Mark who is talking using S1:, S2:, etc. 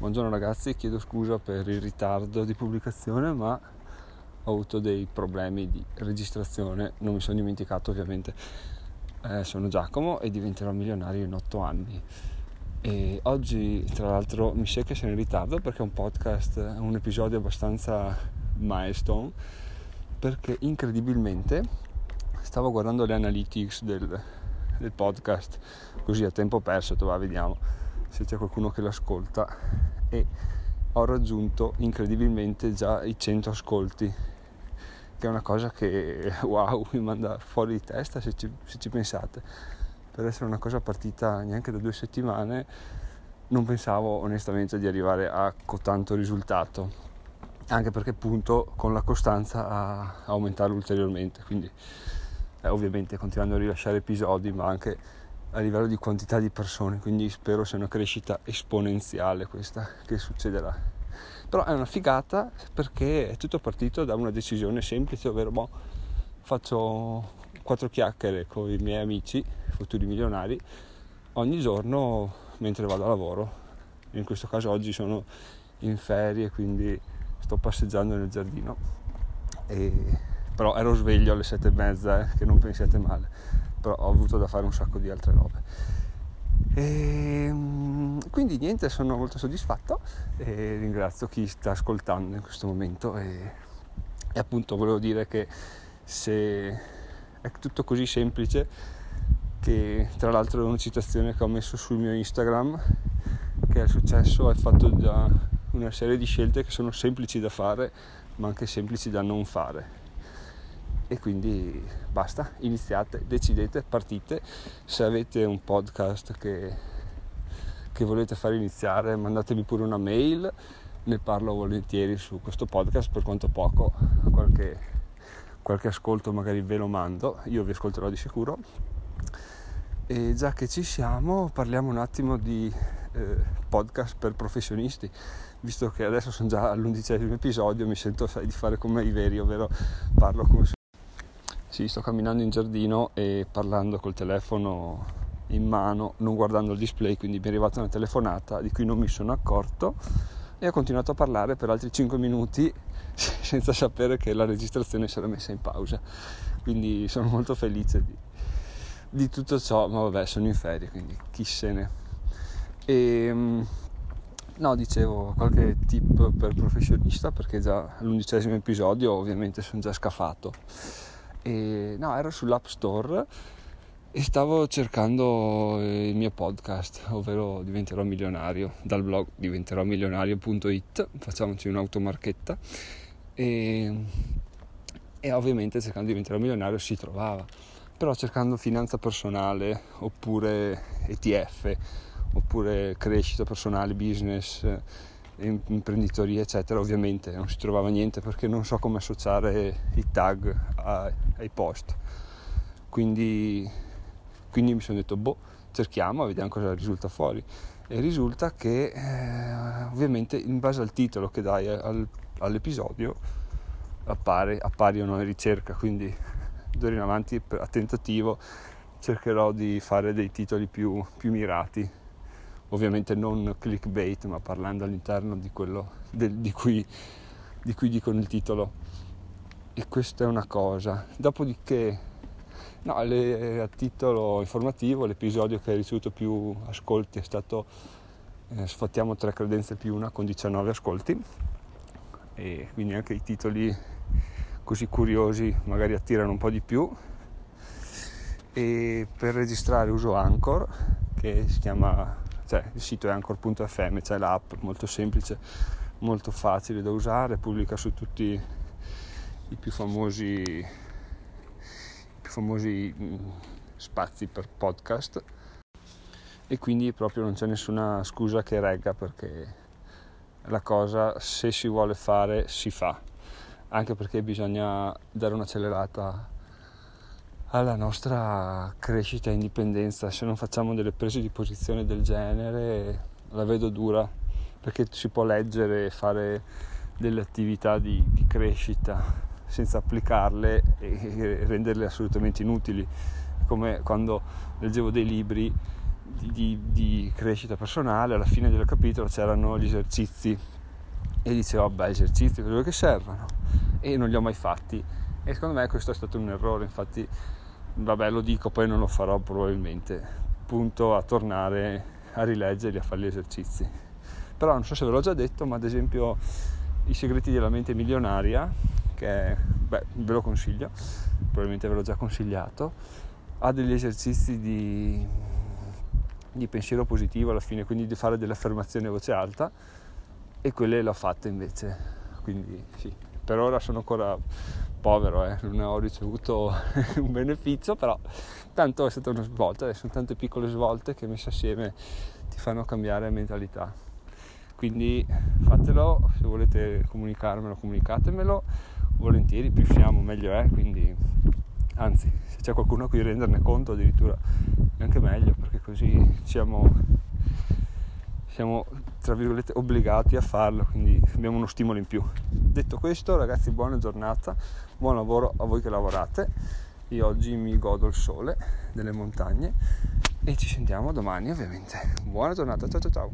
S1: Buongiorno ragazzi, chiedo scusa per il ritardo di pubblicazione, ma ho avuto dei problemi di registrazione, non mi sono dimenticato ovviamente. Eh, sono Giacomo e diventerò milionario in 8 anni. E oggi, tra l'altro, mi sa che sono in ritardo perché è un podcast, un episodio abbastanza milestone, perché incredibilmente stavo guardando le analytics del, del podcast, così a tempo perso, va, vediamo se c'è qualcuno che l'ascolta. E ho raggiunto incredibilmente già i 100 ascolti che è una cosa che wow mi manda fuori di testa se ci, se ci pensate. Per essere una cosa partita neanche da due settimane non pensavo onestamente di arrivare a tanto risultato. Anche perché punto con la costanza a aumentarlo ulteriormente. Quindi eh, ovviamente continuando a rilasciare episodi ma anche a livello di quantità di persone, quindi spero sia una crescita esponenziale questa che succederà. Però è una figata perché è tutto partito da una decisione semplice, ovvero boh, faccio quattro chiacchiere con i miei amici, futuri milionari, ogni giorno mentre vado a lavoro. In questo caso oggi sono in ferie, quindi sto passeggiando nel giardino. E... Però ero sveglio alle sette e mezza, eh, che non pensiate male. Però ho avuto da fare un sacco di altre robe. E, ehm, quindi niente, sono molto soddisfatto e ringrazio chi sta ascoltando in questo momento. E, e appunto volevo dire che se è tutto così semplice che tra l'altro è una citazione che ho messo sul mio Instagram che il successo è fatto da una serie di scelte che sono semplici da fare ma anche semplici da non fare e quindi basta, iniziate, decidete, partite. Se avete un podcast che, che volete fare iniziare, mandatemi pure una mail, ne parlo volentieri su questo podcast, per quanto poco qualche, qualche ascolto magari ve lo mando, io vi ascolterò di sicuro. E già che ci siamo, parliamo un attimo di eh, podcast per professionisti visto che adesso sono già all'undicesimo episodio, mi sento sai, di fare come i veri, ovvero parlo come se sì, sto camminando in giardino e parlando col telefono in mano, non guardando il display, quindi mi è arrivata una telefonata di cui non mi sono accorto e ho continuato a parlare per altri 5 minuti senza sapere che la registrazione si era messa in pausa. Quindi sono molto felice di, di tutto ciò, ma vabbè, sono in ferie, quindi chi se ne. E, ehm, no, dicevo qualche tip per professionista perché già all'undicesimo episodio ovviamente sono già scafato e no, ero sull'App Store e stavo cercando il mio podcast, ovvero diventerò milionario, dal blog diventerò milionario.it, facciamoci un'automarchetta. E, e ovviamente cercando di diventare milionario si trovava, però cercando finanza personale oppure ETF oppure crescita personale, business imprenditoria eccetera ovviamente non si trovava niente perché non so come associare i tag ai post. Quindi, quindi mi sono detto boh cerchiamo vediamo cosa risulta fuori. E risulta che eh, ovviamente in base al titolo che dai al, all'episodio appare, appaiono in ricerca. Quindi d'ora in avanti a tentativo cercherò di fare dei titoli più, più mirati ovviamente non clickbait, ma parlando all'interno di quello de, di, cui, di cui dicono il titolo. E questa è una cosa. Dopodiché, no, le, a titolo informativo, l'episodio che ha ricevuto più ascolti è stato eh, Sfattiamo tre credenze più una con 19 ascolti. E quindi anche i titoli così curiosi magari attirano un po' di più. E per registrare uso Anchor, che si chiama cioè, il sito è anchor.fm, c'è l'app molto semplice, molto facile da usare, pubblica su tutti i più famosi, i più famosi mm, spazi per podcast. E quindi proprio non c'è nessuna scusa che regga perché la cosa se si vuole fare si fa. Anche perché bisogna dare un'accelerata alla nostra crescita e indipendenza. Se non facciamo delle prese di posizione del genere, la vedo dura perché si può leggere e fare delle attività di, di crescita senza applicarle e renderle assolutamente inutili. Come quando leggevo dei libri di, di, crescita personale, alla fine del capitolo c'erano gli esercizi e dicevo, vabbè, esercizi, quello che servono, e non li ho mai fatti. E secondo me questo è stato un errore, infatti, vabbè, lo dico, poi non lo farò probabilmente, punto a tornare a rileggerli, a fare gli esercizi. Però non so se ve l'ho già detto, ma ad esempio i segreti della mente milionaria, che beh, ve lo consiglio, probabilmente ve l'ho già consigliato, ha degli esercizi di, di pensiero positivo alla fine, quindi di fare delle affermazioni a voce alta e quelle le ho fatte invece, quindi sì, per ora sono ancora povero, eh, non ho ricevuto un beneficio, però tanto è stata una svolta, sono tante piccole svolte che messe assieme ti fanno cambiare mentalità. Quindi fatelo, se volete comunicarmelo comunicatemelo, volentieri, più siamo meglio è, quindi anzi se c'è qualcuno a cui renderne conto addirittura è anche meglio perché così siamo, siamo tra virgolette obbligati a farlo quindi abbiamo uno stimolo in più. Detto questo ragazzi buona giornata buon lavoro a voi che lavorate. Io oggi mi godo il sole delle montagne e ci sentiamo domani ovviamente. Buona giornata ciao ciao ciao